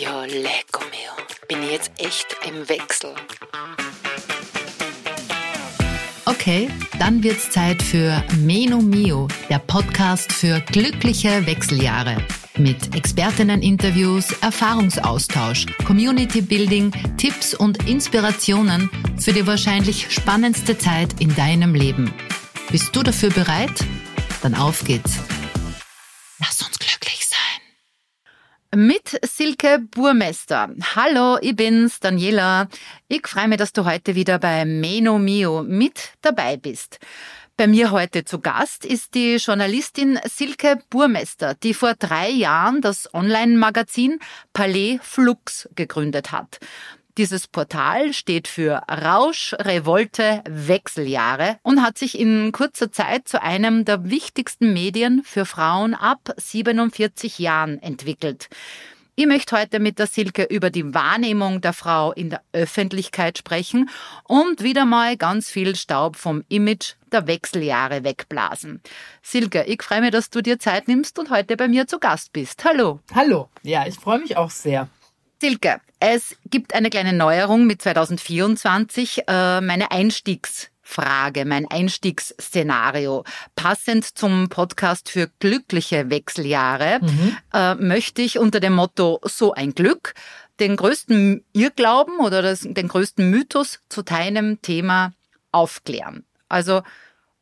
Ja, lecco mio. Bin ich jetzt echt im Wechsel. Okay, dann wird's Zeit für Meno Mio, der Podcast für glückliche Wechseljahre. Mit Expertinnen-Interviews, Erfahrungsaustausch, Community Building, Tipps und Inspirationen für die wahrscheinlich spannendste Zeit in deinem Leben. Bist du dafür bereit? Dann auf geht's. Silke Burmester. Hallo, ich bin's, Daniela. Ich freue mich, dass du heute wieder bei Meno Mio mit dabei bist. Bei mir heute zu Gast ist die Journalistin Silke Burmester, die vor drei Jahren das Online-Magazin Palais Flux gegründet hat. Dieses Portal steht für Rausch, Revolte, Wechseljahre und hat sich in kurzer Zeit zu einem der wichtigsten Medien für Frauen ab 47 Jahren entwickelt. Ich möchte heute mit der Silke über die Wahrnehmung der Frau in der Öffentlichkeit sprechen und wieder mal ganz viel Staub vom Image der Wechseljahre wegblasen. Silke, ich freue mich, dass du dir Zeit nimmst und heute bei mir zu Gast bist. Hallo. Hallo. Ja, ich freue mich auch sehr. Silke, es gibt eine kleine Neuerung mit 2024, äh, meine Einstiegsfrage, mein Einstiegsszenario. Passend zum Podcast für glückliche Wechseljahre mhm. äh, möchte ich unter dem Motto So ein Glück den größten Irrglauben oder das, den größten Mythos zu deinem Thema aufklären. Also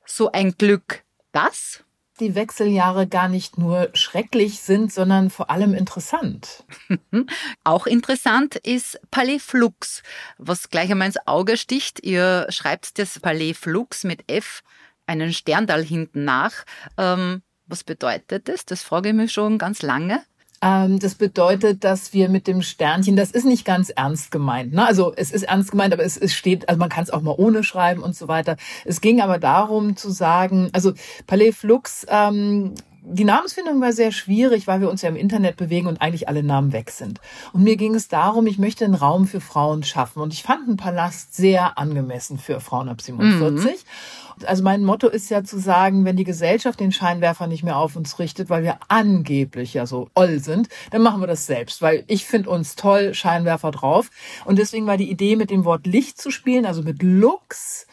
so ein Glück, das? Die Wechseljahre gar nicht nur schrecklich sind, sondern vor allem interessant. Auch interessant ist Palais Flux, was gleich einmal ins Auge sticht. Ihr schreibt das Palais Flux mit F einen Sterndal hinten nach. Ähm, was bedeutet das? Das frage ich mich schon ganz lange. Ähm, das bedeutet, dass wir mit dem Sternchen, das ist nicht ganz ernst gemeint. Ne? Also es ist ernst gemeint, aber es, es steht, also man kann es auch mal ohne schreiben und so weiter. Es ging aber darum zu sagen, also Palais Flux, ähm, die Namensfindung war sehr schwierig, weil wir uns ja im Internet bewegen und eigentlich alle Namen weg sind. Und mir ging es darum, ich möchte einen Raum für Frauen schaffen. Und ich fand einen Palast sehr angemessen für Frauen ab 47. Mhm. Also mein Motto ist ja zu sagen, wenn die Gesellschaft den Scheinwerfer nicht mehr auf uns richtet, weil wir angeblich ja so oll sind, dann machen wir das selbst, weil ich finde uns toll, Scheinwerfer drauf. Und deswegen war die Idee, mit dem Wort Licht zu spielen, also mit Lux,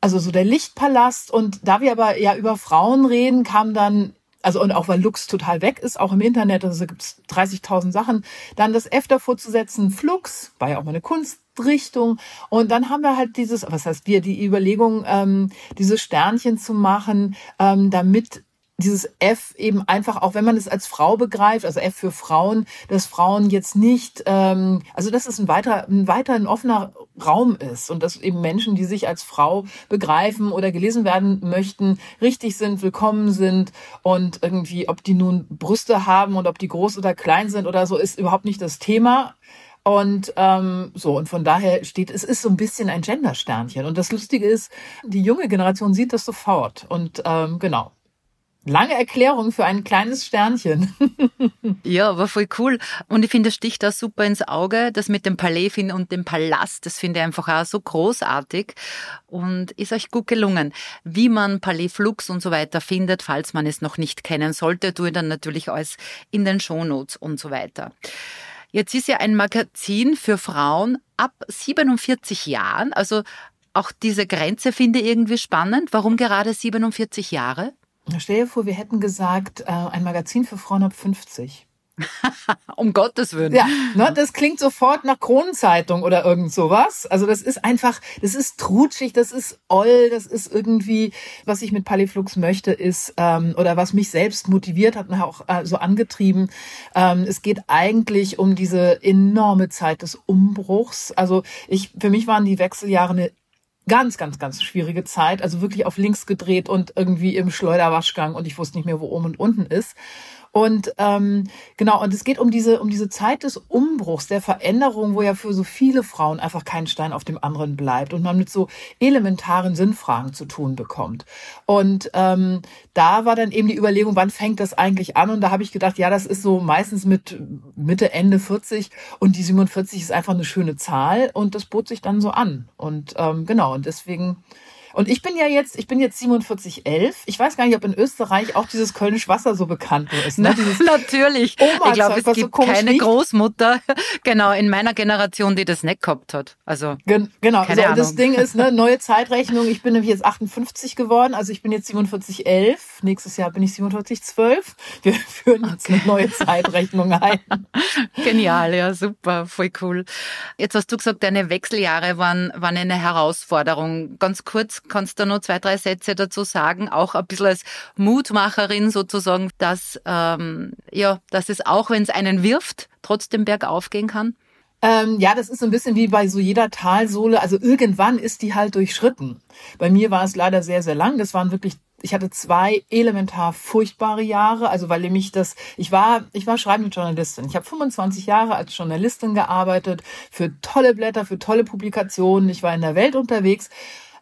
also so der Lichtpalast. Und da wir aber ja über Frauen reden, kam dann also und auch weil Lux total weg ist, auch im Internet, also gibt es 30.000 Sachen, dann das F davor zu setzen, Flux, war ja auch mal eine Kunstrichtung. Und dann haben wir halt dieses, was heißt wir, die Überlegung, ähm, diese Sternchen zu machen, ähm, damit dieses F eben einfach, auch wenn man es als Frau begreift, also F für Frauen, dass Frauen jetzt nicht, ähm, also dass es ein weiter, ein weiter ein offener Raum ist und dass eben Menschen, die sich als Frau begreifen oder gelesen werden möchten, richtig sind, willkommen sind und irgendwie, ob die nun Brüste haben und ob die groß oder klein sind oder so, ist überhaupt nicht das Thema. Und ähm, so, und von daher steht, es ist so ein bisschen ein Gendersternchen. Und das Lustige ist, die junge Generation sieht das sofort. Und ähm, genau, Lange Erklärung für ein kleines Sternchen. ja, war voll cool. Und ich finde, das sticht da super ins Auge. Das mit dem Palais und dem Palast, das finde ich einfach auch so großartig und ist euch gut gelungen. Wie man Palais Flux und so weiter findet, falls man es noch nicht kennen sollte, tue ich dann natürlich alles in den Shownotes und so weiter. Jetzt ist ja ein Magazin für Frauen ab 47 Jahren. Also auch diese Grenze finde ich irgendwie spannend. Warum gerade 47 Jahre? Stell dir vor, wir hätten gesagt, äh, ein Magazin für Frauen ab 50. um Gottes Willen. Ja, ne, das klingt sofort nach Kronenzeitung oder irgend sowas. Also das ist einfach, das ist trutschig, das ist oll, das ist irgendwie, was ich mit Paliflux möchte, ist, ähm, oder was mich selbst motiviert hat und auch äh, so angetrieben. Ähm, es geht eigentlich um diese enorme Zeit des Umbruchs. Also ich, für mich waren die Wechseljahre eine ganz, ganz, ganz schwierige Zeit. Also wirklich auf links gedreht und irgendwie im Schleuderwaschgang und ich wusste nicht mehr, wo oben und unten ist. Und ähm, genau, und es geht um diese, um diese Zeit des Umbruchs, der Veränderung, wo ja für so viele Frauen einfach kein Stein auf dem anderen bleibt und man mit so elementaren Sinnfragen zu tun bekommt. Und ähm, da war dann eben die Überlegung, wann fängt das eigentlich an? Und da habe ich gedacht, ja, das ist so meistens mit Mitte, Ende 40 und die 47 ist einfach eine schöne Zahl und das bot sich dann so an. Und ähm, genau, und deswegen Und ich bin ja jetzt, ich bin jetzt 4711. Ich weiß gar nicht, ob in Österreich auch dieses Kölnisch Wasser so bekannt ist. Ne? Dieses Natürlich. ich glaube, es gibt so keine riecht. Großmutter, genau, in meiner Generation, die das nicht gehabt hat. Also, Gen genau. Keine so, und das Ding ist, ne, neue Zeitrechnung. Ich bin nämlich jetzt 58 geworden. Also ich bin jetzt 4711. Nächstes Jahr bin ich 4712. Wir führen jetzt okay. eine neue Zeitrechnung ein. Genial, ja, super, voll cool. Jetzt hast du gesagt, deine Wechseljahre waren, waren eine Herausforderung. Ganz kurz, kannst du noch zwei, drei Sätze dazu sagen? Auch ein bisschen als Mutmacherin sozusagen, dass, ähm, ja, dass es auch, wenn es einen wirft, trotzdem bergauf gehen kann? Ähm, ja, das ist so ein bisschen wie bei so jeder Talsohle. Also irgendwann ist die halt durchschritten. Bei mir war es leider sehr, sehr lang. Das waren wirklich, ich hatte zwei elementar furchtbare Jahre. Also weil nämlich das, ich war, ich war schreibende Journalistin. Ich habe 25 Jahre als Journalistin gearbeitet für tolle Blätter, für tolle Publikationen. Ich war in der Welt unterwegs.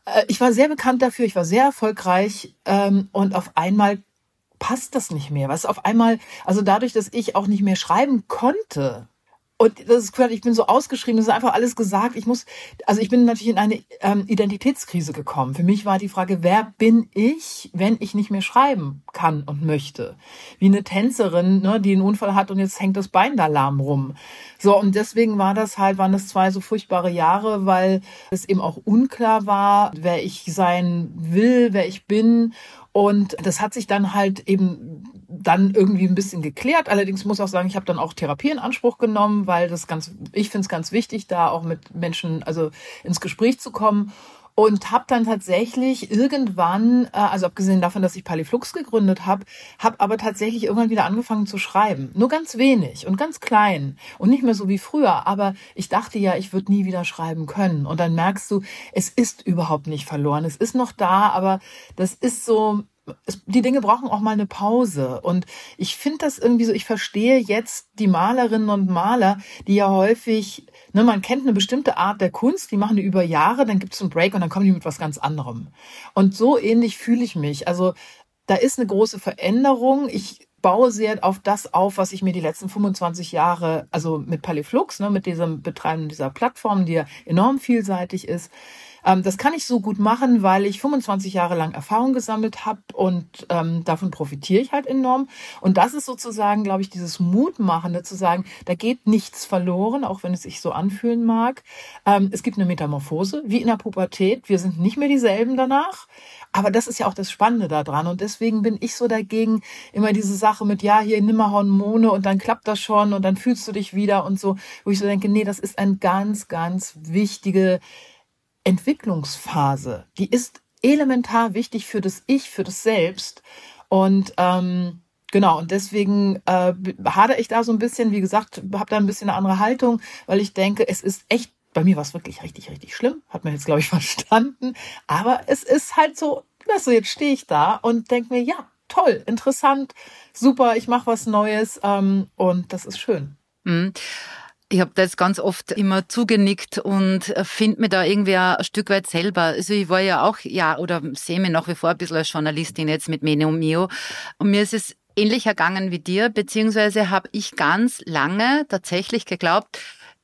Äh, ich war sehr bekannt dafür. Ich war sehr erfolgreich. Ähm, und auf einmal passt das nicht mehr. Was auf einmal, also dadurch, dass ich auch nicht mehr schreiben konnte, und das ist klar, ich bin so ausgeschrieben, das ist einfach alles gesagt. Ich muss, also ich bin natürlich in eine ähm, Identitätskrise gekommen. Für mich war die Frage, wer bin ich, wenn ich nicht mehr schreiben kann und möchte? Wie eine Tänzerin, ne, die einen Unfall hat und jetzt hängt das Bein da lahm rum. So, und deswegen war das halt, waren das zwei so furchtbare Jahre, weil es eben auch unklar war, wer ich sein will, wer ich bin. Und das hat sich dann halt eben dann irgendwie ein bisschen geklärt. Allerdings muss auch sagen, ich habe dann auch Therapie in Anspruch genommen, weil das ganz, ich finde es ganz wichtig, da auch mit Menschen also ins Gespräch zu kommen und habe dann tatsächlich irgendwann, äh, also abgesehen davon, dass ich Paliflux gegründet habe, habe aber tatsächlich irgendwann wieder angefangen zu schreiben. Nur ganz wenig und ganz klein und nicht mehr so wie früher. Aber ich dachte ja, ich würde nie wieder schreiben können. Und dann merkst du, es ist überhaupt nicht verloren. Es ist noch da, aber das ist so, es, die Dinge brauchen auch mal eine Pause. Und ich finde das irgendwie so, ich verstehe jetzt die Malerinnen und Maler, die ja häufig, ne, man kennt eine bestimmte Art der Kunst, die machen die über Jahre, dann gibt es einen Break und dann kommen die mit was ganz anderem. Und so ähnlich fühle ich mich. Also da ist eine große Veränderung. Ich baue sehr auf das auf, was ich mir die letzten 25 Jahre, also mit Paliflux, ne, mit diesem Betreiben dieser Plattform, die ja enorm vielseitig ist, ähm, das kann ich so gut machen, weil ich 25 Jahre lang Erfahrung gesammelt habe und ähm, davon profitiere ich halt enorm. Und das ist sozusagen, glaube ich, dieses Mutmachende zu sagen, da geht nichts verloren, auch wenn es sich so anfühlen mag. Ähm, es gibt eine Metamorphose, wie in der Pubertät. Wir sind nicht mehr dieselben danach. Aber das ist ja auch das Spannende daran. Und deswegen bin ich so dagegen, immer diese Sache mit, ja, hier nimm mal Hormone und dann klappt das schon und dann fühlst du dich wieder und so, wo ich so denke, nee, das ist ein ganz, ganz wichtige Entwicklungsphase. Die ist elementar wichtig für das Ich, für das Selbst. Und ähm, genau, und deswegen äh, hadere ich da so ein bisschen, wie gesagt, habe da ein bisschen eine andere Haltung, weil ich denke, es ist echt, bei mir war es wirklich richtig, richtig schlimm, hat man jetzt, glaube ich, verstanden. Aber es ist halt so, du, jetzt stehe ich da und denke mir, ja, toll, interessant, super, ich mache was Neues ähm, und das ist schön. Mhm. Ich habe das ganz oft immer zugenickt und finde mir da irgendwie ein Stück weit selber. Also ich war ja auch, ja, oder sehe mich nach wie vor ein bisschen als Journalistin jetzt mit Mene Mio. Und mir ist es ähnlich ergangen wie dir, beziehungsweise habe ich ganz lange tatsächlich geglaubt,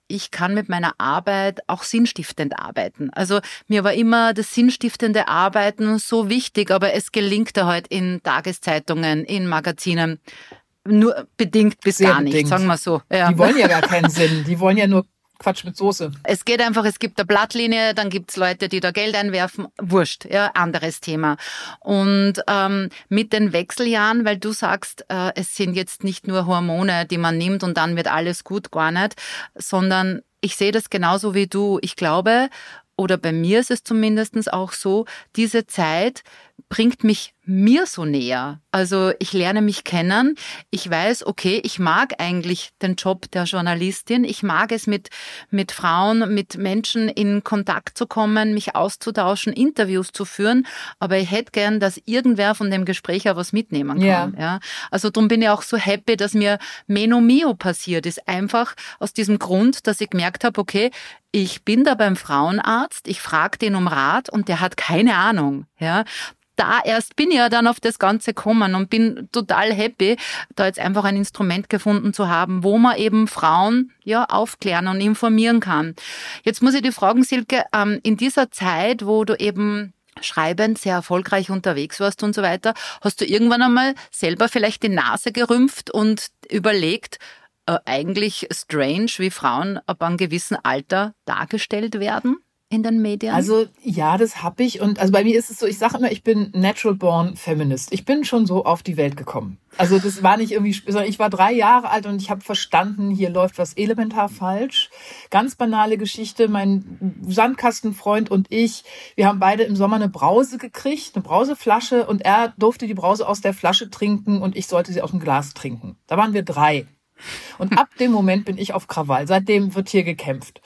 ich kann mit meiner Arbeit auch sinnstiftend arbeiten. Also mir war immer das sinnstiftende Arbeiten so wichtig, aber es gelingt da halt in Tageszeitungen, in Magazinen nur bedingt bis Sehr gar bedingt. nicht, sagen wir so. Ja. Die wollen ja gar keinen Sinn. Die wollen ja nur Quatsch mit Soße. Es geht einfach, es gibt eine Blattlinie, dann gibt's Leute, die da Geld einwerfen. Wurscht, ja, anderes Thema. Und ähm, mit den Wechseljahren, weil du sagst, äh, es sind jetzt nicht nur Hormone, die man nimmt und dann wird alles gut, gar nicht, sondern ich sehe das genauso wie du. Ich glaube, oder bei mir ist es zumindestens auch so, diese Zeit bringt mich mir so näher. Also ich lerne mich kennen. Ich weiß, okay, ich mag eigentlich den Job der Journalistin. Ich mag es mit, mit Frauen, mit Menschen in Kontakt zu kommen, mich auszutauschen, Interviews zu führen. Aber ich hätte gern, dass irgendwer von dem Gespräch auch was mitnehmen kann. Ja. ja. Also darum bin ich auch so happy, dass mir Menomio passiert ist. Einfach aus diesem Grund, dass ich gemerkt habe, okay, ich bin da beim Frauenarzt, ich frage den um Rat und der hat keine Ahnung. Ja, da erst bin ich ja dann auf das Ganze gekommen und bin total happy, da jetzt einfach ein Instrument gefunden zu haben, wo man eben Frauen ja aufklären und informieren kann. Jetzt muss ich die fragen, Silke, ähm, in dieser Zeit, wo du eben schreibend sehr erfolgreich unterwegs warst und so weiter, hast du irgendwann einmal selber vielleicht die Nase gerümpft und überlegt, äh, eigentlich strange, wie Frauen ab einem gewissen Alter dargestellt werden? In den Medien? Also ja, das habe ich. Und also bei mir ist es so, ich sage immer, ich bin natural born feminist. Ich bin schon so auf die Welt gekommen. Also das war nicht irgendwie, sondern ich war drei Jahre alt und ich habe verstanden, hier läuft was elementar falsch. Ganz banale Geschichte. Mein Sandkastenfreund und ich, wir haben beide im Sommer eine Brause gekriegt, eine Brauseflasche und er durfte die Brause aus der Flasche trinken und ich sollte sie aus dem Glas trinken. Da waren wir drei. Und ab dem Moment bin ich auf Krawall. Seitdem wird hier gekämpft.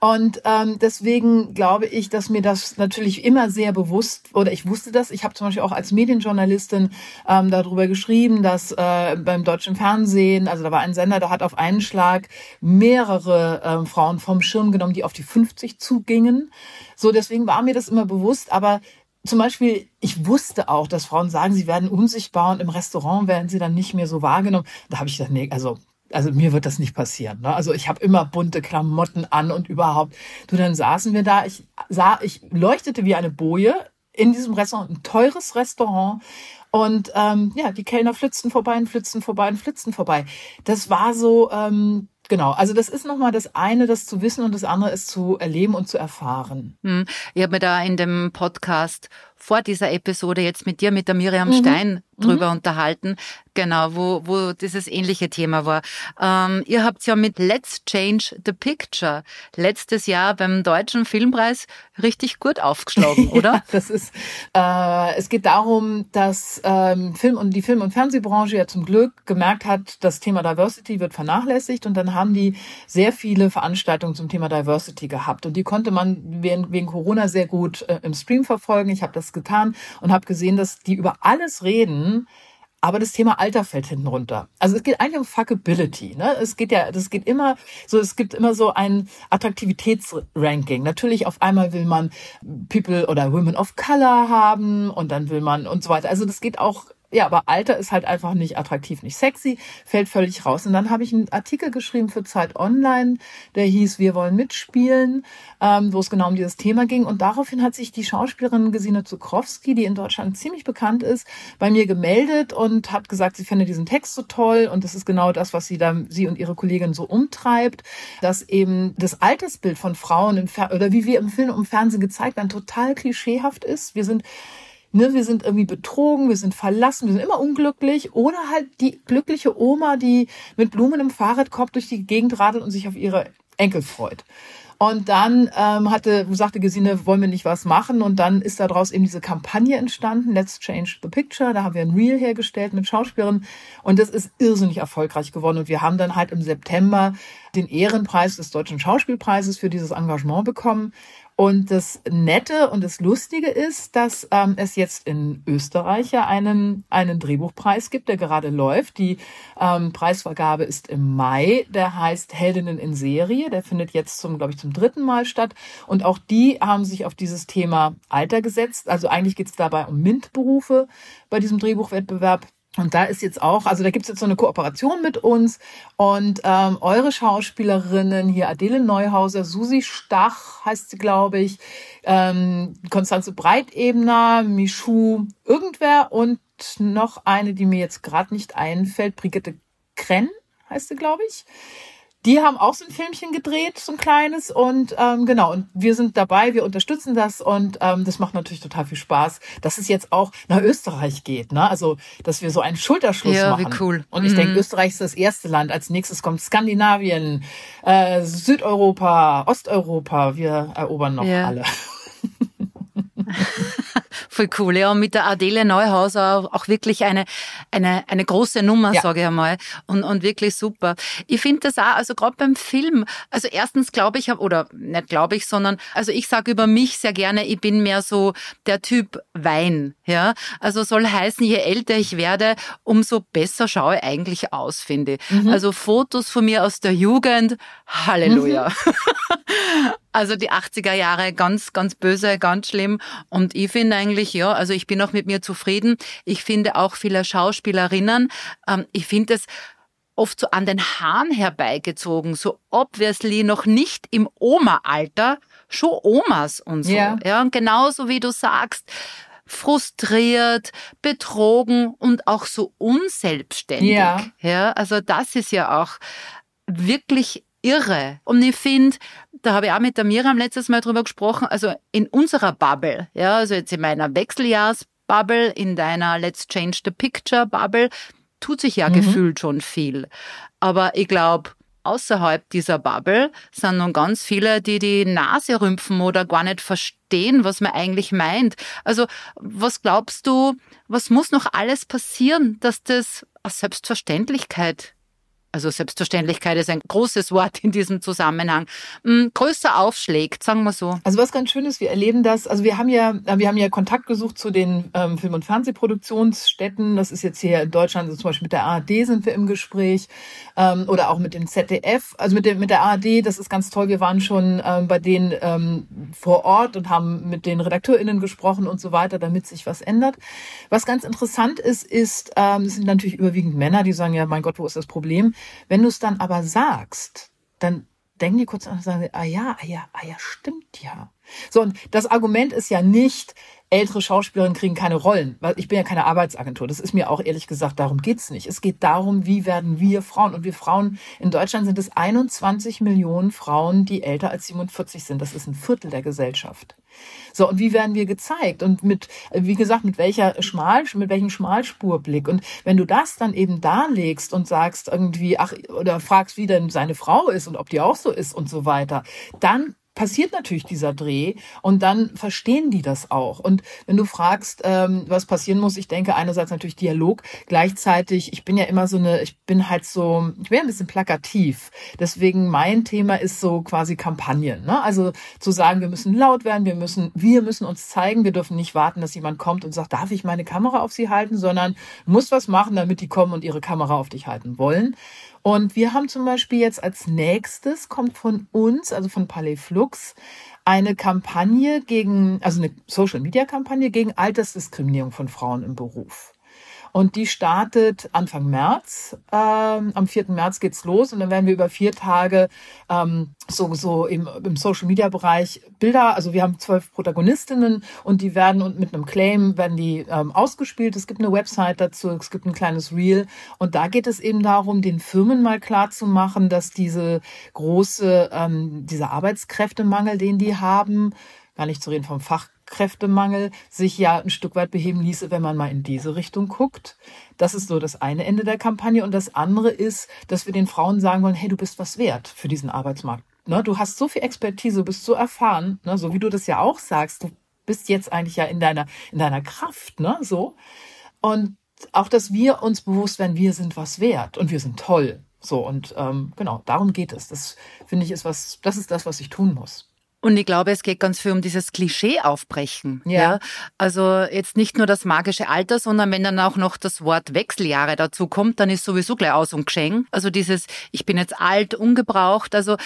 Und ähm, deswegen glaube ich, dass mir das natürlich immer sehr bewusst, oder ich wusste das, ich habe zum Beispiel auch als Medienjournalistin ähm, darüber geschrieben, dass äh, beim deutschen Fernsehen, also da war ein Sender, der hat auf einen Schlag mehrere ähm, Frauen vom Schirm genommen, die auf die 50 zugingen. So, deswegen war mir das immer bewusst, aber zum Beispiel, ich wusste auch, dass Frauen sagen, sie werden unsichtbar und im Restaurant werden sie dann nicht mehr so wahrgenommen. Da habe ich gedacht, nee, also also mir wird das nicht passieren. Ne? Also ich habe immer bunte Klamotten an und überhaupt. Du, dann saßen wir da, ich sah, ich leuchtete wie eine Boje in diesem Restaurant, ein teures Restaurant. Und ähm, ja, die Kellner flitzten vorbei und flitzten vorbei und flitzten vorbei. Das war so, ähm, Genau, also das ist nochmal das eine, das zu wissen und das andere ist zu erleben und zu erfahren. Hm. Ich habe mir da in dem Podcast vor dieser Episode jetzt mit dir, mit der Miriam mhm. Stein drüber mhm. unterhalten, genau, wo, wo dieses ähnliche Thema war. Ähm, ihr habt ja mit Let's Change the Picture letztes Jahr beim Deutschen Filmpreis richtig gut aufgeschlagen, oder? ja, das ist, äh, es geht darum, dass ähm, Film und die Film- und Fernsehbranche ja zum Glück gemerkt hat, das Thema Diversity wird vernachlässigt und dann haben die sehr viele Veranstaltungen zum Thema Diversity gehabt und die konnte man wegen, wegen Corona sehr gut äh, im Stream verfolgen. Ich habe das getan und habe gesehen, dass die über alles reden, aber das Thema Alter fällt hinten runter. Also es geht eigentlich um Fuckability. Ne? Es geht ja, das geht immer so, es gibt immer so ein Attraktivitätsranking. Natürlich auf einmal will man People oder Women of Color haben und dann will man und so weiter. Also das geht auch ja, aber Alter ist halt einfach nicht attraktiv, nicht sexy, fällt völlig raus. Und dann habe ich einen Artikel geschrieben für Zeit Online, der hieß Wir wollen mitspielen, ähm, wo es genau um dieses Thema ging. Und daraufhin hat sich die Schauspielerin Gesine Zukrowski, die in Deutschland ziemlich bekannt ist, bei mir gemeldet und hat gesagt, sie fände diesen Text so toll. Und das ist genau das, was sie da, sie und ihre Kollegin so umtreibt, dass eben das Altersbild von Frauen im Fer oder wie wir im Film und Fernsehen gezeigt werden, total klischeehaft ist. Wir sind ne, wir sind irgendwie betrogen, wir sind verlassen, wir sind immer unglücklich. Oder halt die glückliche Oma, die mit Blumen im Fahrradkorb durch die Gegend radelt und sich auf ihre Enkel freut. Und dann ähm, hatte, sagte Gesine, wollen wir nicht was machen? Und dann ist daraus eben diese Kampagne entstanden, Let's Change the Picture. Da haben wir ein Reel hergestellt mit Schauspielerinnen. Und das ist irrsinnig erfolgreich geworden. Und wir haben dann halt im September den Ehrenpreis des Deutschen Schauspielpreises für dieses Engagement bekommen. Und das Nette und das Lustige ist, dass ähm, es jetzt in Österreich ja einen, einen Drehbuchpreis gibt, der gerade läuft. Die ähm, Preisvergabe ist im Mai. Der heißt Heldinnen in Serie. Der findet jetzt zum, glaube ich, zum dritten Mal statt. Und auch die haben sich auf dieses Thema Alter gesetzt. Also eigentlich geht es dabei um MINT-Berufe bei diesem Drehbuchwettbewerb. Und da ist jetzt auch, also da gibt's jetzt so eine Kooperation mit uns und ähm, eure Schauspielerinnen hier, Adele Neuhauser, Susi Stach heißt sie, glaube ich, ähm, Konstanze Breitebner, Michu, irgendwer und noch eine, die mir jetzt gerade nicht einfällt, Brigitte Krenn heißt sie, glaube ich. Die haben auch so ein Filmchen gedreht, so ein kleines. Und ähm, genau, und wir sind dabei, wir unterstützen das und ähm, das macht natürlich total viel Spaß, dass es jetzt auch nach Österreich geht. Ne? Also, dass wir so einen Schulterschluss ja, machen. Wie cool. Und ich mhm. denke, Österreich ist das erste Land. Als nächstes kommt Skandinavien, äh, Südeuropa, Osteuropa. Wir erobern noch ja. alle. Voll cool, ja. Und mit der Adele Neuhauser auch wirklich eine, eine, eine große Nummer, ja. sage ich einmal. Und, und wirklich super. Ich finde das auch, also gerade beim Film, also erstens glaube ich, oder nicht glaube ich, sondern, also ich sage über mich sehr gerne, ich bin mehr so der Typ Wein, ja. Also soll heißen, je älter ich werde, umso besser schaue ich eigentlich aus, finde ich. Mhm. Also Fotos von mir aus der Jugend, Halleluja. Mhm. Also die 80er Jahre ganz, ganz böse, ganz schlimm. Und ich finde eigentlich, ja, also ich bin auch mit mir zufrieden. Ich finde auch viele Schauspielerinnen, ähm, ich finde es oft so an den Haaren herbeigezogen, so obviously noch nicht im Oma-Alter, schon Omas und so. Ja. ja, und genauso wie du sagst, frustriert, betrogen und auch so unselbstständig. Ja. ja, also das ist ja auch wirklich irre. Und ich finde, da habe ich auch mit der Miriam letztes Mal drüber gesprochen, also in unserer Bubble, ja, also jetzt in meiner Wechseljahrsbubble, in deiner Let's Change the Picture Bubble, tut sich ja mhm. gefühlt schon viel. Aber ich glaube, außerhalb dieser Bubble sind nun ganz viele, die die Nase rümpfen oder gar nicht verstehen, was man eigentlich meint. Also was glaubst du, was muss noch alles passieren, dass das eine Selbstverständlichkeit also Selbstverständlichkeit ist ein großes Wort in diesem Zusammenhang, hm, größer aufschlägt, sagen wir so. Also was ganz schön ist, wir erleben das, also wir haben ja, wir haben ja Kontakt gesucht zu den ähm, Film- und Fernsehproduktionsstätten. Das ist jetzt hier in Deutschland, also zum Beispiel mit der ARD sind wir im Gespräch ähm, oder auch mit dem ZDF. Also mit, dem, mit der ARD, das ist ganz toll. Wir waren schon ähm, bei denen ähm, vor Ort und haben mit den RedakteurInnen gesprochen und so weiter, damit sich was ändert. Was ganz interessant ist, ist, ähm, es sind natürlich überwiegend Männer, die sagen, ja, mein Gott, wo ist das Problem? Wenn du es dann aber sagst, dann denken die kurz an und sagen, ah ja, ah ja, ah ja, stimmt ja. So, und das Argument ist ja nicht, ältere Schauspielerinnen kriegen keine Rollen, weil ich bin ja keine Arbeitsagentur. Das ist mir auch ehrlich gesagt, darum geht's nicht. Es geht darum, wie werden wir Frauen. Und wir Frauen, in Deutschland sind es 21 Millionen Frauen, die älter als 47 sind. Das ist ein Viertel der Gesellschaft. So, und wie werden wir gezeigt? Und mit, wie gesagt, mit welcher Schmal, mit welchem Schmalspurblick? Und wenn du das dann eben darlegst und sagst irgendwie, ach, oder fragst, wie denn seine Frau ist und ob die auch so ist und so weiter, dann passiert natürlich dieser Dreh und dann verstehen die das auch. Und wenn du fragst, ähm, was passieren muss, ich denke einerseits natürlich Dialog, gleichzeitig, ich bin ja immer so eine, ich bin halt so, ich bin ein bisschen plakativ. Deswegen mein Thema ist so quasi Kampagnen. Ne? Also zu sagen, wir müssen laut werden, wir müssen, wir müssen uns zeigen, wir dürfen nicht warten, dass jemand kommt und sagt, darf ich meine Kamera auf sie halten, sondern muss was machen, damit die kommen und ihre Kamera auf dich halten wollen. Und wir haben zum Beispiel jetzt als nächstes kommt von uns, also von Palais Flux, eine Kampagne gegen, also eine Social Media Kampagne gegen Altersdiskriminierung von Frauen im Beruf. Und die startet Anfang März. Ähm, am 4. März geht's los und dann werden wir über vier Tage ähm, so, so im, im Social Media Bereich Bilder, also wir haben zwölf Protagonistinnen und die werden und mit einem Claim werden die ähm, ausgespielt. Es gibt eine Website dazu, es gibt ein kleines Reel und da geht es eben darum, den Firmen mal klar zu machen, dass diese große, ähm, dieser Arbeitskräftemangel, den die haben, gar nicht zu reden vom Fach Fachkräftemangel sich ja ein Stück weit beheben ließe, wenn man mal in diese Richtung guckt. Das ist so das eine Ende der Kampagne. Und das andere ist, dass wir den Frauen sagen wollen, hey, du bist was wert für diesen Arbeitsmarkt. Ne, du hast so viel Expertise, du bist so erfahren, ne, so wie du das ja auch sagst. Du bist jetzt eigentlich ja in deiner, in deiner Kraft, ne, so. Und auch, dass wir uns bewusst werden, wir sind was wert und wir sind toll. So, und ähm, genau, darum geht es. Das finde ich ist was, das ist das, was ich tun muss. Und ich glaube, es geht ganz viel um dieses Klischee aufbrechen. Ja. ja. Also jetzt nicht nur das magische Alter, sondern wenn dann auch noch das Wort Wechseljahre dazu kommt, dann ist sowieso gleich aus und geschenkt. Also dieses, ich bin jetzt alt, ungebraucht. Also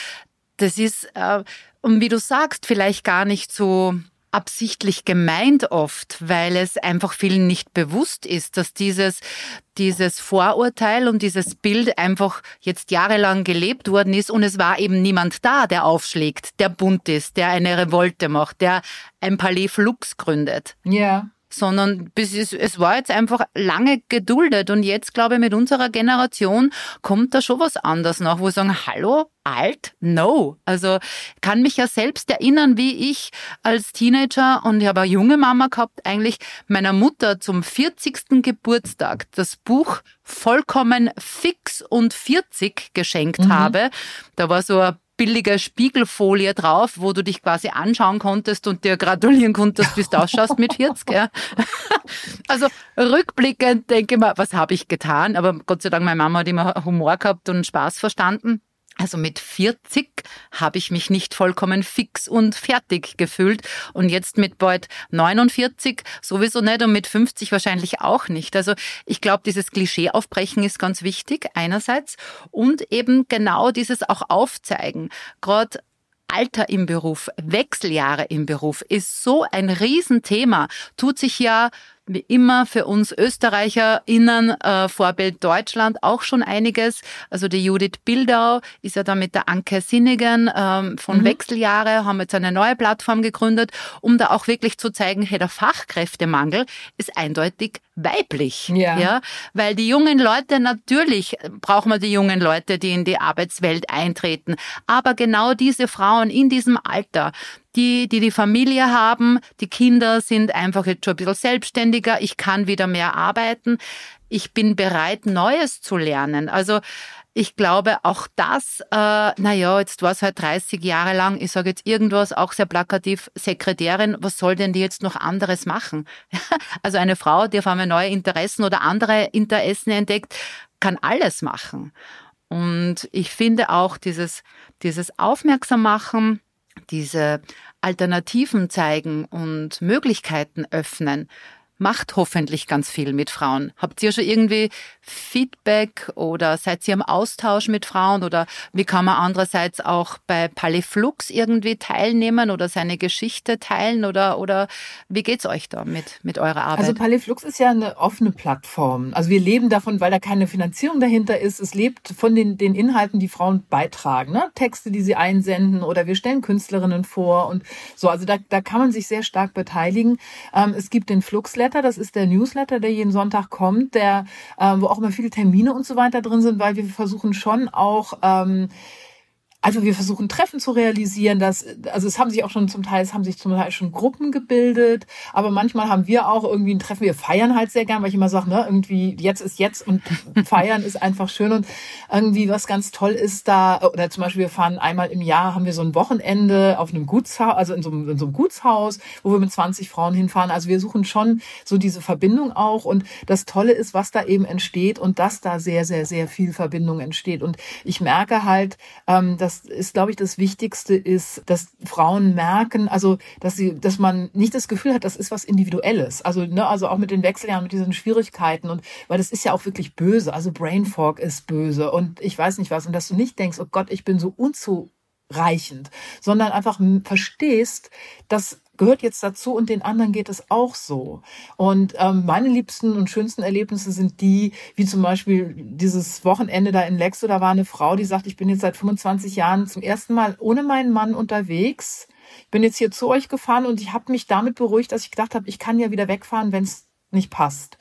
das ist, äh, und wie du sagst, vielleicht gar nicht so absichtlich gemeint oft, weil es einfach vielen nicht bewusst ist, dass dieses, dieses Vorurteil und dieses Bild einfach jetzt jahrelang gelebt worden ist und es war eben niemand da, der aufschlägt, der bunt ist, der eine Revolte macht, der ein Palais Flux gründet. Ja sondern bis es, es war jetzt einfach lange geduldet und jetzt glaube ich mit unserer Generation kommt da schon was anderes nach, wo wir sagen, hallo, alt? No. Also kann mich ja selbst erinnern, wie ich als Teenager und ich habe eine junge Mama gehabt, eigentlich meiner Mutter zum 40. Geburtstag das Buch vollkommen fix und 40 geschenkt mhm. habe. Da war so ein billige Spiegelfolie drauf, wo du dich quasi anschauen konntest und dir gratulieren konntest, wie du ausschaust mit 40. Ja. Also rückblickend denke ich mal, was habe ich getan? Aber Gott sei Dank, meine Mama hat immer Humor gehabt und Spaß verstanden. Also mit 40 habe ich mich nicht vollkommen fix und fertig gefühlt und jetzt mit bald 49 sowieso nicht und mit 50 wahrscheinlich auch nicht. Also ich glaube, dieses Klischee aufbrechen ist ganz wichtig einerseits und eben genau dieses auch aufzeigen. Gerade Alter im Beruf, Wechseljahre im Beruf ist so ein Riesenthema, tut sich ja wie immer für uns ÖsterreicherInnen äh, Vorbild Deutschland auch schon einiges. Also die Judith Bildau ist ja da mit der Anke Sinnigen ähm, von mhm. Wechseljahre, haben jetzt eine neue Plattform gegründet, um da auch wirklich zu zeigen, hey, der Fachkräftemangel ist eindeutig weiblich. Ja. ja. Weil die jungen Leute, natürlich brauchen wir die jungen Leute, die in die Arbeitswelt eintreten. Aber genau diese Frauen in diesem Alter, die, die die Familie haben, die Kinder sind einfach jetzt schon ein bisschen selbstständiger, ich kann wieder mehr arbeiten, ich bin bereit, Neues zu lernen. Also ich glaube, auch das, äh, naja, jetzt war es halt 30 Jahre lang, ich sage jetzt irgendwas, auch sehr plakativ, Sekretärin, was soll denn die jetzt noch anderes machen? also eine Frau, die auf einmal neue Interessen oder andere Interessen entdeckt, kann alles machen. Und ich finde auch dieses, dieses Aufmerksam machen, diese Alternativen zeigen und Möglichkeiten öffnen, macht hoffentlich ganz viel mit Frauen. Habt ihr schon irgendwie Feedback oder seid ihr im Austausch mit Frauen oder wie kann man andererseits auch bei Paliflux irgendwie teilnehmen oder seine Geschichte teilen oder, oder wie geht's euch da mit, mit eurer Arbeit? Also Paliflux ist ja eine offene Plattform. Also wir leben davon, weil da keine Finanzierung dahinter ist. Es lebt von den, den Inhalten, die Frauen beitragen, ne? Texte, die sie einsenden oder wir stellen Künstlerinnen vor und so. Also da, da kann man sich sehr stark beteiligen. Ähm, es gibt den Fluxlet Newsletter. Das ist der Newsletter, der jeden Sonntag kommt, der, äh, wo auch immer viele Termine und so weiter drin sind, weil wir versuchen schon auch ähm, also wir versuchen Treffen zu realisieren, dass, also es haben sich auch schon zum Teil, es haben sich zum Teil schon Gruppen gebildet, aber manchmal haben wir auch irgendwie ein Treffen, wir feiern halt sehr gern, weil ich immer sage, ne, irgendwie jetzt ist jetzt und feiern ist einfach schön und irgendwie was ganz toll ist da, oder zum Beispiel wir fahren einmal im Jahr, haben wir so ein Wochenende auf einem Gutshaus, also in so, einem, in so einem Gutshaus, wo wir mit 20 Frauen hinfahren, also wir suchen schon so diese Verbindung auch und das Tolle ist, was da eben entsteht und dass da sehr, sehr, sehr viel Verbindung entsteht. Und ich merke halt, ähm, dass das ist, glaube ich, das Wichtigste ist, dass Frauen merken, also dass sie, dass man nicht das Gefühl hat, das ist was Individuelles. Also, ne, also auch mit den Wechseljahren, mit diesen Schwierigkeiten und weil das ist ja auch wirklich böse. Also Brain Fog ist böse und ich weiß nicht was. Und dass du nicht denkst, oh Gott, ich bin so unzureichend, sondern einfach verstehst, dass gehört jetzt dazu und den anderen geht es auch so. Und ähm, meine liebsten und schönsten Erlebnisse sind die, wie zum Beispiel dieses Wochenende da in Lexo, da war eine Frau, die sagt, ich bin jetzt seit 25 Jahren zum ersten Mal ohne meinen Mann unterwegs. Ich bin jetzt hier zu euch gefahren und ich habe mich damit beruhigt, dass ich gedacht habe, ich kann ja wieder wegfahren, wenn es nicht passt.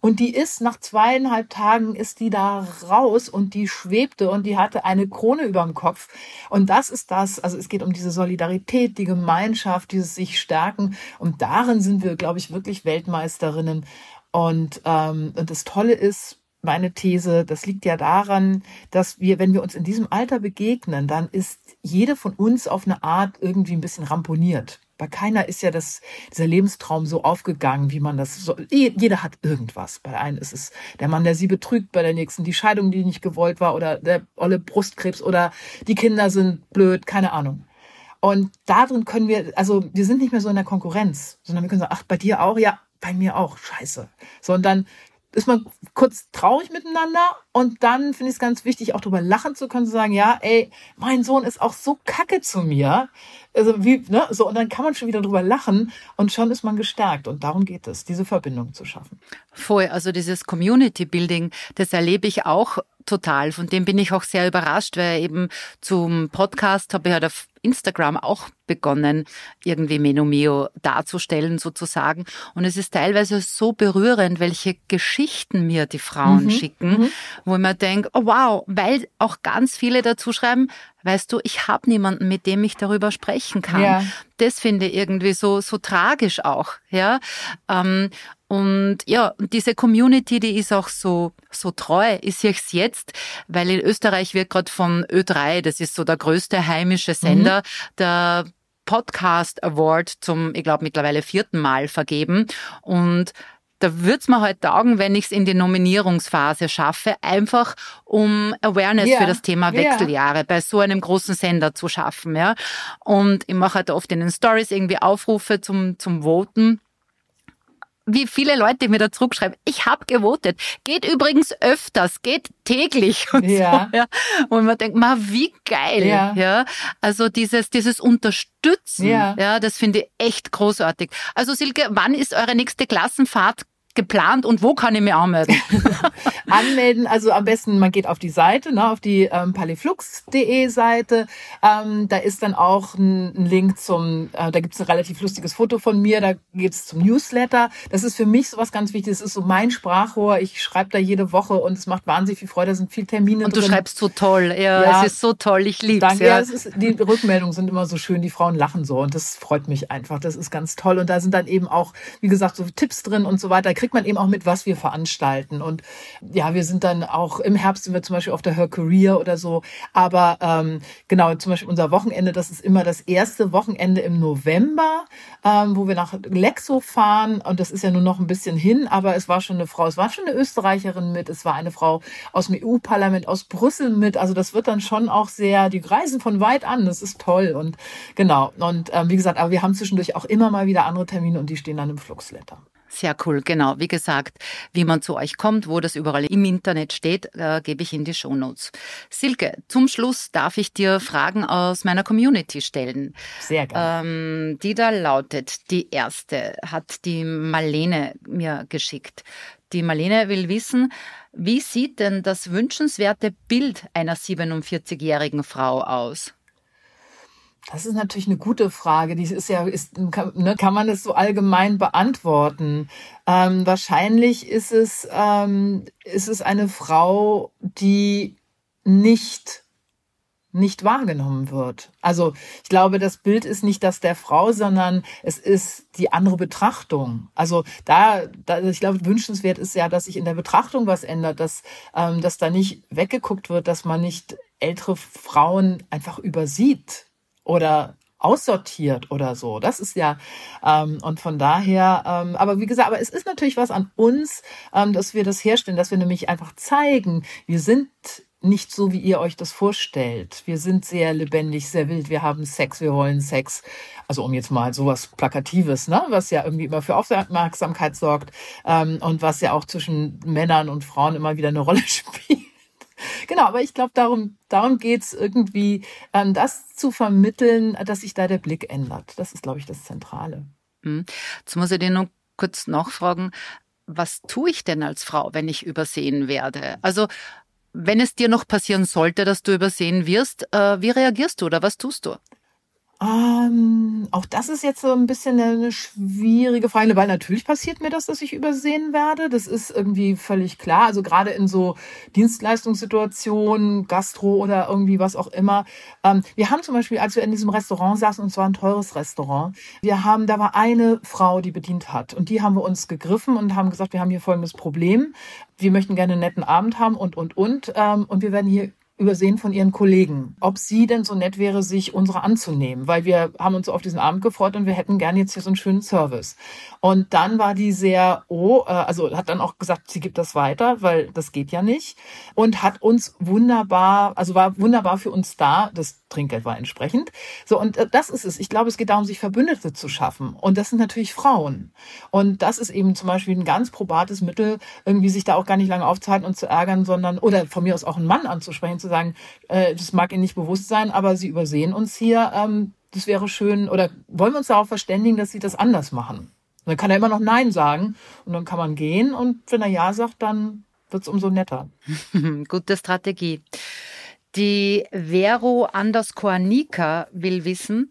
Und die ist nach zweieinhalb Tagen ist die da raus und die schwebte und die hatte eine Krone über dem Kopf. Und das ist das, also es geht um diese Solidarität, die Gemeinschaft, dieses sich stärken. Und darin sind wir, glaube ich, wirklich Weltmeisterinnen. Und, ähm, und das Tolle ist, meine These, das liegt ja daran, dass wir, wenn wir uns in diesem Alter begegnen, dann ist jede von uns auf eine Art irgendwie ein bisschen ramponiert. Bei keiner ist ja das, dieser Lebenstraum so aufgegangen, wie man das so, jeder hat irgendwas. Bei der einen ist es der Mann, der sie betrügt, bei der nächsten die Scheidung, die nicht gewollt war oder der olle Brustkrebs oder die Kinder sind blöd, keine Ahnung. Und darin können wir, also wir sind nicht mehr so in der Konkurrenz, sondern wir können sagen, ach, bei dir auch? Ja, bei mir auch, scheiße. So, und dann ist man kurz traurig miteinander und dann finde ich es ganz wichtig, auch darüber lachen zu können, zu sagen, ja, ey, mein Sohn ist auch so kacke zu mir. Also wie, ne, so, und dann kann man schon wieder drüber lachen und schon ist man gestärkt. Und darum geht es, diese Verbindung zu schaffen. Voll, also dieses Community Building, das erlebe ich auch total. Von dem bin ich auch sehr überrascht, weil eben zum Podcast habe ich halt auf Instagram auch begonnen, irgendwie Menomio darzustellen sozusagen. Und es ist teilweise so berührend, welche Geschichten mir die Frauen mhm. schicken, mhm. wo mir denke, oh wow, weil auch ganz viele dazu schreiben, weißt du, ich habe niemanden, mit dem ich darüber sprechen kann. Ja. Das finde ich irgendwie so, so tragisch auch, ja. Ähm, und ja, diese Community, die ist auch so, so treu. Es jetzt, weil in Österreich wird gerade von Ö3, das ist so der größte heimische Sender, mhm. Der Podcast Award zum, ich glaube, mittlerweile vierten Mal vergeben. Und da wird's mir halt taugen, wenn ich es in die Nominierungsphase schaffe, einfach um Awareness ja. für das Thema Wechseljahre ja. bei so einem großen Sender zu schaffen. Ja. Und ich mache halt oft in den Stories irgendwie Aufrufe zum, zum Voten wie viele Leute mir da zurückschreiben, ich habe gewotet. Geht übrigens öfters, geht täglich und ja. so. Ja. Und man denkt, ma, wie geil. Ja. ja. Also dieses, dieses Unterstützen, ja, ja das finde ich echt großartig. Also Silke, wann ist eure nächste Klassenfahrt geplant und wo kann ich mich anmelden? Anmelden, also am besten, man geht auf die Seite, ne, auf die ähm, paliflux.de Seite. Ähm, da ist dann auch ein, ein Link zum, äh, da gibt es ein relativ lustiges Foto von mir, da geht's zum Newsletter. Das ist für mich so was ganz Wichtiges. Das ist so mein Sprachrohr. Ich schreibe da jede Woche und es macht wahnsinnig viel Freude. Da sind viele Termine Und du drin. schreibst so toll. Ja, ja, es ist so toll. Ich liebe es. Ja, es ist, die Rückmeldungen sind immer so schön. Die Frauen lachen so und das freut mich einfach. Das ist ganz toll. Und da sind dann eben auch, wie gesagt, so Tipps drin und so weiter. Da kriegt man eben auch mit, was wir veranstalten. Und ja, wir sind dann auch im Herbst sind wir zum Beispiel auf der Her Career oder so. Aber ähm, genau, zum Beispiel unser Wochenende, das ist immer das erste Wochenende im November, ähm, wo wir nach Lexo fahren. Und das ist ja nur noch ein bisschen hin, aber es war schon eine Frau, es war schon eine Österreicherin mit, es war eine Frau aus dem EU-Parlament, aus Brüssel mit. Also das wird dann schon auch sehr, die reisen von weit an, das ist toll. Und genau, und ähm, wie gesagt, aber wir haben zwischendurch auch immer mal wieder andere Termine und die stehen dann im Fluxletter. Sehr cool, genau. Wie gesagt, wie man zu euch kommt, wo das überall im Internet steht, äh, gebe ich in die Shownotes. Silke, zum Schluss darf ich dir Fragen aus meiner Community stellen. Sehr gerne. Ähm, die da lautet, die erste hat die Marlene mir geschickt. Die Marlene will wissen, wie sieht denn das wünschenswerte Bild einer 47-jährigen Frau aus? Das ist natürlich eine gute Frage. Die ist ja, ist, kann, ne, kann man das so allgemein beantworten? Ähm, wahrscheinlich ist es, ähm, ist es eine Frau, die nicht nicht wahrgenommen wird. Also ich glaube, das Bild ist nicht das der Frau, sondern es ist die andere Betrachtung. Also da, da ich glaube, wünschenswert ist ja, dass sich in der Betrachtung was ändert, dass, ähm, dass da nicht weggeguckt wird, dass man nicht ältere Frauen einfach übersieht oder aussortiert oder so. Das ist ja, ähm, und von daher, ähm, aber wie gesagt, aber es ist natürlich was an uns, ähm, dass wir das herstellen, dass wir nämlich einfach zeigen, wir sind nicht so, wie ihr euch das vorstellt. Wir sind sehr lebendig, sehr wild, wir haben Sex, wir wollen Sex. Also um jetzt mal sowas Plakatives, ne, was ja irgendwie immer für Aufmerksamkeit sorgt ähm, und was ja auch zwischen Männern und Frauen immer wieder eine Rolle spielt. Genau, aber ich glaube, darum, darum geht's irgendwie, ähm, das zu vermitteln, dass sich da der Blick ändert. Das ist, glaube ich, das Zentrale. Hm. Jetzt muss ich dir noch kurz nachfragen, was tue ich denn als Frau, wenn ich übersehen werde? Also wenn es dir noch passieren sollte, dass du übersehen wirst, äh, wie reagierst du oder was tust du? Ähm, auch das ist jetzt so ein bisschen eine schwierige Frage, weil natürlich passiert mir das, dass ich übersehen werde. Das ist irgendwie völlig klar. Also gerade in so Dienstleistungssituationen, Gastro oder irgendwie was auch immer. Ähm, wir haben zum Beispiel, als wir in diesem Restaurant saßen, und zwar ein teures Restaurant, wir haben, da war eine Frau, die bedient hat. Und die haben wir uns gegriffen und haben gesagt, wir haben hier folgendes Problem. Wir möchten gerne einen netten Abend haben und, und, und. Ähm, und wir werden hier übersehen von ihren Kollegen, ob sie denn so nett wäre, sich unsere anzunehmen, weil wir haben uns auf diesen Abend gefreut und wir hätten gerne jetzt hier so einen schönen Service. Und dann war die sehr, oh, äh, also hat dann auch gesagt, sie gibt das weiter, weil das geht ja nicht und hat uns wunderbar, also war wunderbar für uns da. Das Trinkgeld war entsprechend. So und äh, das ist es. Ich glaube, es geht darum, sich Verbündete zu schaffen und das sind natürlich Frauen. Und das ist eben zum Beispiel ein ganz probates Mittel, irgendwie sich da auch gar nicht lange aufzuhalten und zu ärgern, sondern oder von mir aus auch einen Mann anzusprechen, zu sagen, äh, das mag Ihnen nicht bewusst sein, aber Sie übersehen uns hier. Ähm, das wäre schön, oder wollen wir uns darauf verständigen, dass Sie das anders machen? Und dann kann er immer noch Nein sagen und dann kann man gehen und wenn er Ja sagt, dann wird es umso netter. Gute Strategie. Die Vero underscore Nika will wissen,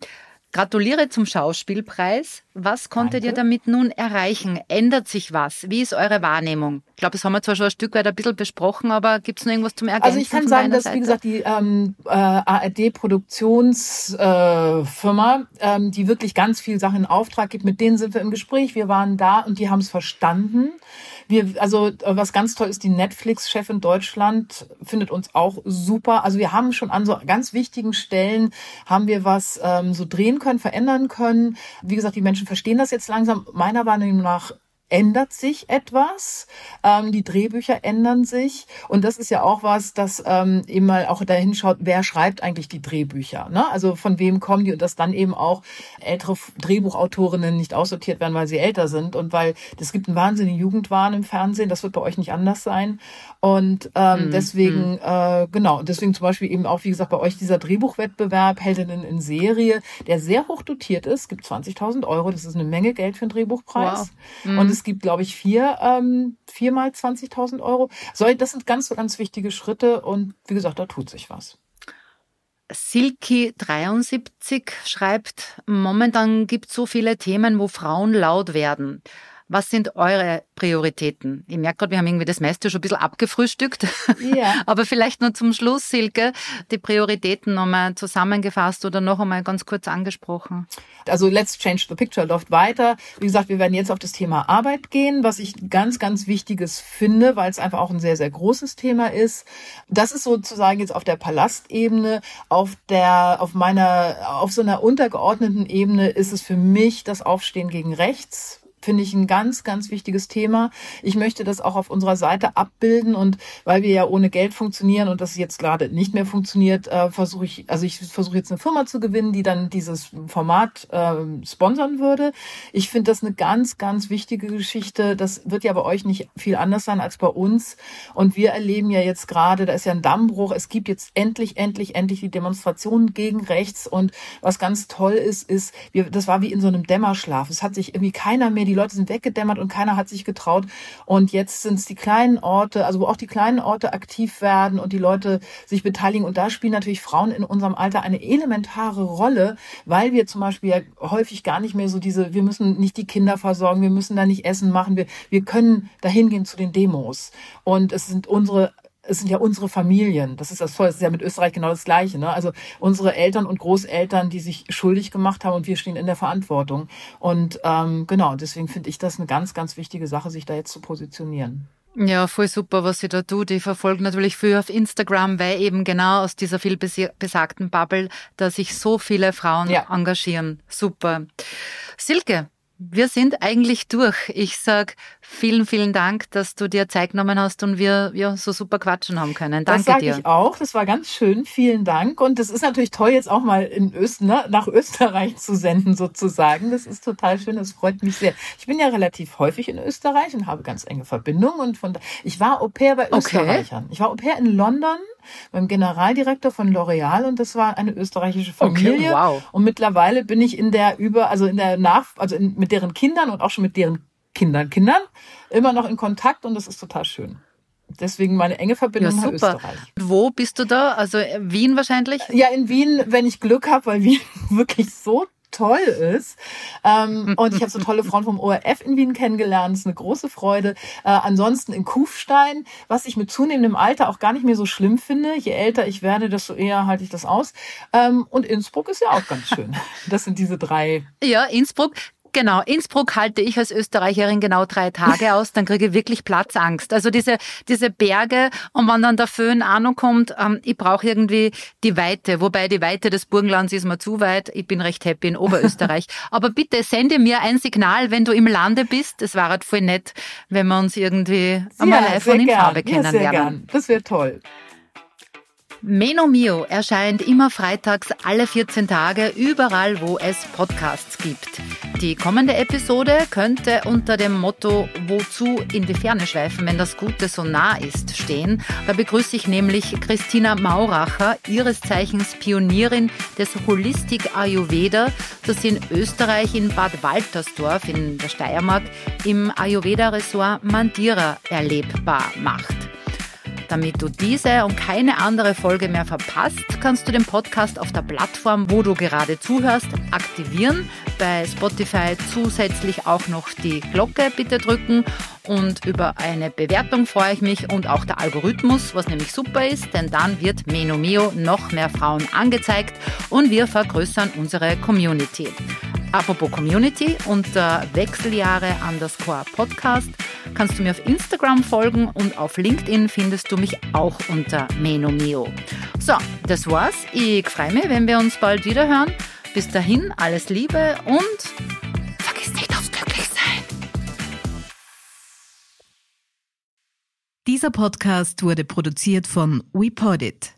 Gratuliere zum Schauspielpreis. Was konntet Danke. ihr damit nun erreichen? Ändert sich was? Wie ist eure Wahrnehmung? Ich glaube, das haben wir zwar schon ein Stück weit ein bisschen besprochen, aber gibt es noch irgendwas zum Ergänzen? Also ich kann sagen, dass, Seite? wie gesagt, die ähm, äh, ARD-Produktionsfirma, äh, ähm, die wirklich ganz viel Sachen in Auftrag gibt, mit denen sind wir im Gespräch. Wir waren da und die haben es verstanden. Wir, also was ganz toll ist, die Netflix-Chefin Deutschland findet uns auch super. Also wir haben schon an so ganz wichtigen Stellen haben wir was ähm, so drehen können, verändern können. Wie gesagt, die Menschen verstehen das jetzt langsam. Meiner Wahrnehmung nach ändert sich etwas, ähm, die Drehbücher ändern sich und das ist ja auch was, das ähm, eben mal auch dahin schaut, wer schreibt eigentlich die Drehbücher, ne? Also von wem kommen die und dass dann eben auch ältere Drehbuchautorinnen nicht aussortiert werden, weil sie älter sind und weil es gibt einen wahnsinnigen Jugendwahn im Fernsehen, das wird bei euch nicht anders sein und ähm, mhm. deswegen mhm. äh, genau deswegen zum Beispiel eben auch wie gesagt bei euch dieser Drehbuchwettbewerb Heldinnen in Serie, der sehr hoch dotiert ist, gibt 20.000 Euro, das ist eine Menge Geld für einen Drehbuchpreis wow. mhm. und es gibt, glaube ich, vier, ähm, viermal 20.000 Euro. So, das sind ganz, ganz wichtige Schritte und wie gesagt, da tut sich was. Silky73 schreibt, momentan gibt es so viele Themen, wo Frauen laut werden. Was sind eure Prioritäten? Ich merke gerade, wir haben irgendwie das meiste schon ein bisschen abgefrühstückt. Ja. Aber vielleicht nur zum Schluss, Silke, die Prioritäten nochmal zusammengefasst oder noch einmal ganz kurz angesprochen. Also Let's Change the Picture läuft weiter. Wie gesagt, wir werden jetzt auf das Thema Arbeit gehen, was ich ganz, ganz Wichtiges finde, weil es einfach auch ein sehr, sehr großes Thema ist. Das ist sozusagen jetzt auf der Palastebene, auf der, auf meiner, auf so einer untergeordneten Ebene ist es für mich das Aufstehen gegen rechts finde ich ein ganz, ganz wichtiges Thema. Ich möchte das auch auf unserer Seite abbilden und weil wir ja ohne Geld funktionieren und das jetzt gerade nicht mehr funktioniert, äh, versuche ich, also ich versuche jetzt eine Firma zu gewinnen, die dann dieses Format äh, sponsern würde. Ich finde das eine ganz, ganz wichtige Geschichte. Das wird ja bei euch nicht viel anders sein als bei uns. Und wir erleben ja jetzt gerade, da ist ja ein Dammbruch. Es gibt jetzt endlich, endlich, endlich die Demonstrationen gegen rechts. Und was ganz toll ist, ist, wir, das war wie in so einem Dämmerschlaf. Es hat sich irgendwie keiner mehr die Leute sind weggedämmert und keiner hat sich getraut. Und jetzt sind es die kleinen Orte, also wo auch die kleinen Orte aktiv werden und die Leute sich beteiligen. Und da spielen natürlich Frauen in unserem Alter eine elementare Rolle, weil wir zum Beispiel ja häufig gar nicht mehr so diese, wir müssen nicht die Kinder versorgen, wir müssen da nicht Essen machen, wir, wir können dahin gehen zu den Demos. Und es sind unsere es sind ja unsere Familien. Das ist das Tolle. Das ist ja mit Österreich genau das Gleiche. Ne? Also unsere Eltern und Großeltern, die sich schuldig gemacht haben und wir stehen in der Verantwortung. Und ähm, genau, deswegen finde ich das eine ganz, ganz wichtige Sache, sich da jetzt zu positionieren. Ja, voll super, was sie da tut. Ich verfolge natürlich viel auf Instagram, weil eben genau aus dieser viel besagten Bubble, da sich so viele Frauen ja. engagieren. Super. Silke, wir sind eigentlich durch. Ich sag vielen, vielen Dank, dass du dir Zeit genommen hast und wir ja, so super quatschen haben können. Danke das sag dir. ich auch. Das war ganz schön. Vielen Dank. Und es ist natürlich toll, jetzt auch mal in Öst, ne, nach Österreich zu senden, sozusagen. Das ist total schön. Das freut mich sehr. Ich bin ja relativ häufig in Österreich und habe ganz enge Verbindungen. Und von da, ich war Au pair bei Österreichern. Okay. Ich war Au pair in London beim Generaldirektor von L'Oreal und das war eine österreichische Familie. Okay, wow. Und mittlerweile bin ich in der über, also in der Nach, also in, mit deren Kindern und auch schon mit deren Kindern, Kindern immer noch in Kontakt und das ist total schön. Deswegen meine enge Verbindung ja, nach Österreich. Wo bist du da? Also äh, Wien wahrscheinlich? Ja, in Wien, wenn ich Glück habe, weil Wien wirklich so toll ist. Ähm, und ich habe so tolle Frauen vom ORF in Wien kennengelernt. Das ist eine große Freude. Äh, ansonsten in Kufstein, was ich mit zunehmendem Alter auch gar nicht mehr so schlimm finde. Je älter ich werde, desto eher halte ich das aus. Ähm, und Innsbruck ist ja auch ganz schön. Das sind diese drei. Ja, Innsbruck. Genau, Innsbruck halte ich als Österreicherin genau drei Tage aus, dann kriege ich wirklich Platzangst. Also diese, diese Berge und wenn dann der Föhn an kommt, ähm, ich brauche irgendwie die Weite, wobei die Weite des Burgenlands ist mir zu weit. Ich bin recht happy in Oberösterreich. Aber bitte sende mir ein Signal, wenn du im Lande bist. Das wäre halt voll nett, wenn wir uns irgendwie einmal ja, live und in Farbe kennenlernen. Ja, sehr gern. Das wäre toll. Meno Mio erscheint immer freitags alle 14 Tage überall, wo es Podcasts gibt. Die kommende Episode könnte unter dem Motto Wozu in die Ferne schweifen, wenn das Gute so nah ist, stehen. Da begrüße ich nämlich Christina Mauracher, ihres Zeichens Pionierin des Holistic Ayurveda, das in Österreich in Bad Waltersdorf in der Steiermark im Ayurveda-Ressort Mandira erlebbar macht. Damit du diese und keine andere Folge mehr verpasst, kannst du den Podcast auf der Plattform, wo du gerade zuhörst, aktivieren. Bei Spotify zusätzlich auch noch die Glocke bitte drücken und über eine Bewertung freue ich mich und auch der Algorithmus, was nämlich super ist, denn dann wird Meno Mio noch mehr Frauen angezeigt und wir vergrößern unsere Community. Apropos Community, unter äh, Wechseljahre underscore Podcast kannst du mir auf Instagram folgen und auf LinkedIn findest du mich auch unter Menomeo. So, das war's. Ich freue mich, wenn wir uns bald wieder hören. Bis dahin, alles Liebe und vergiss nicht aufs Glücklichsein. Dieser Podcast wurde produziert von WePodit.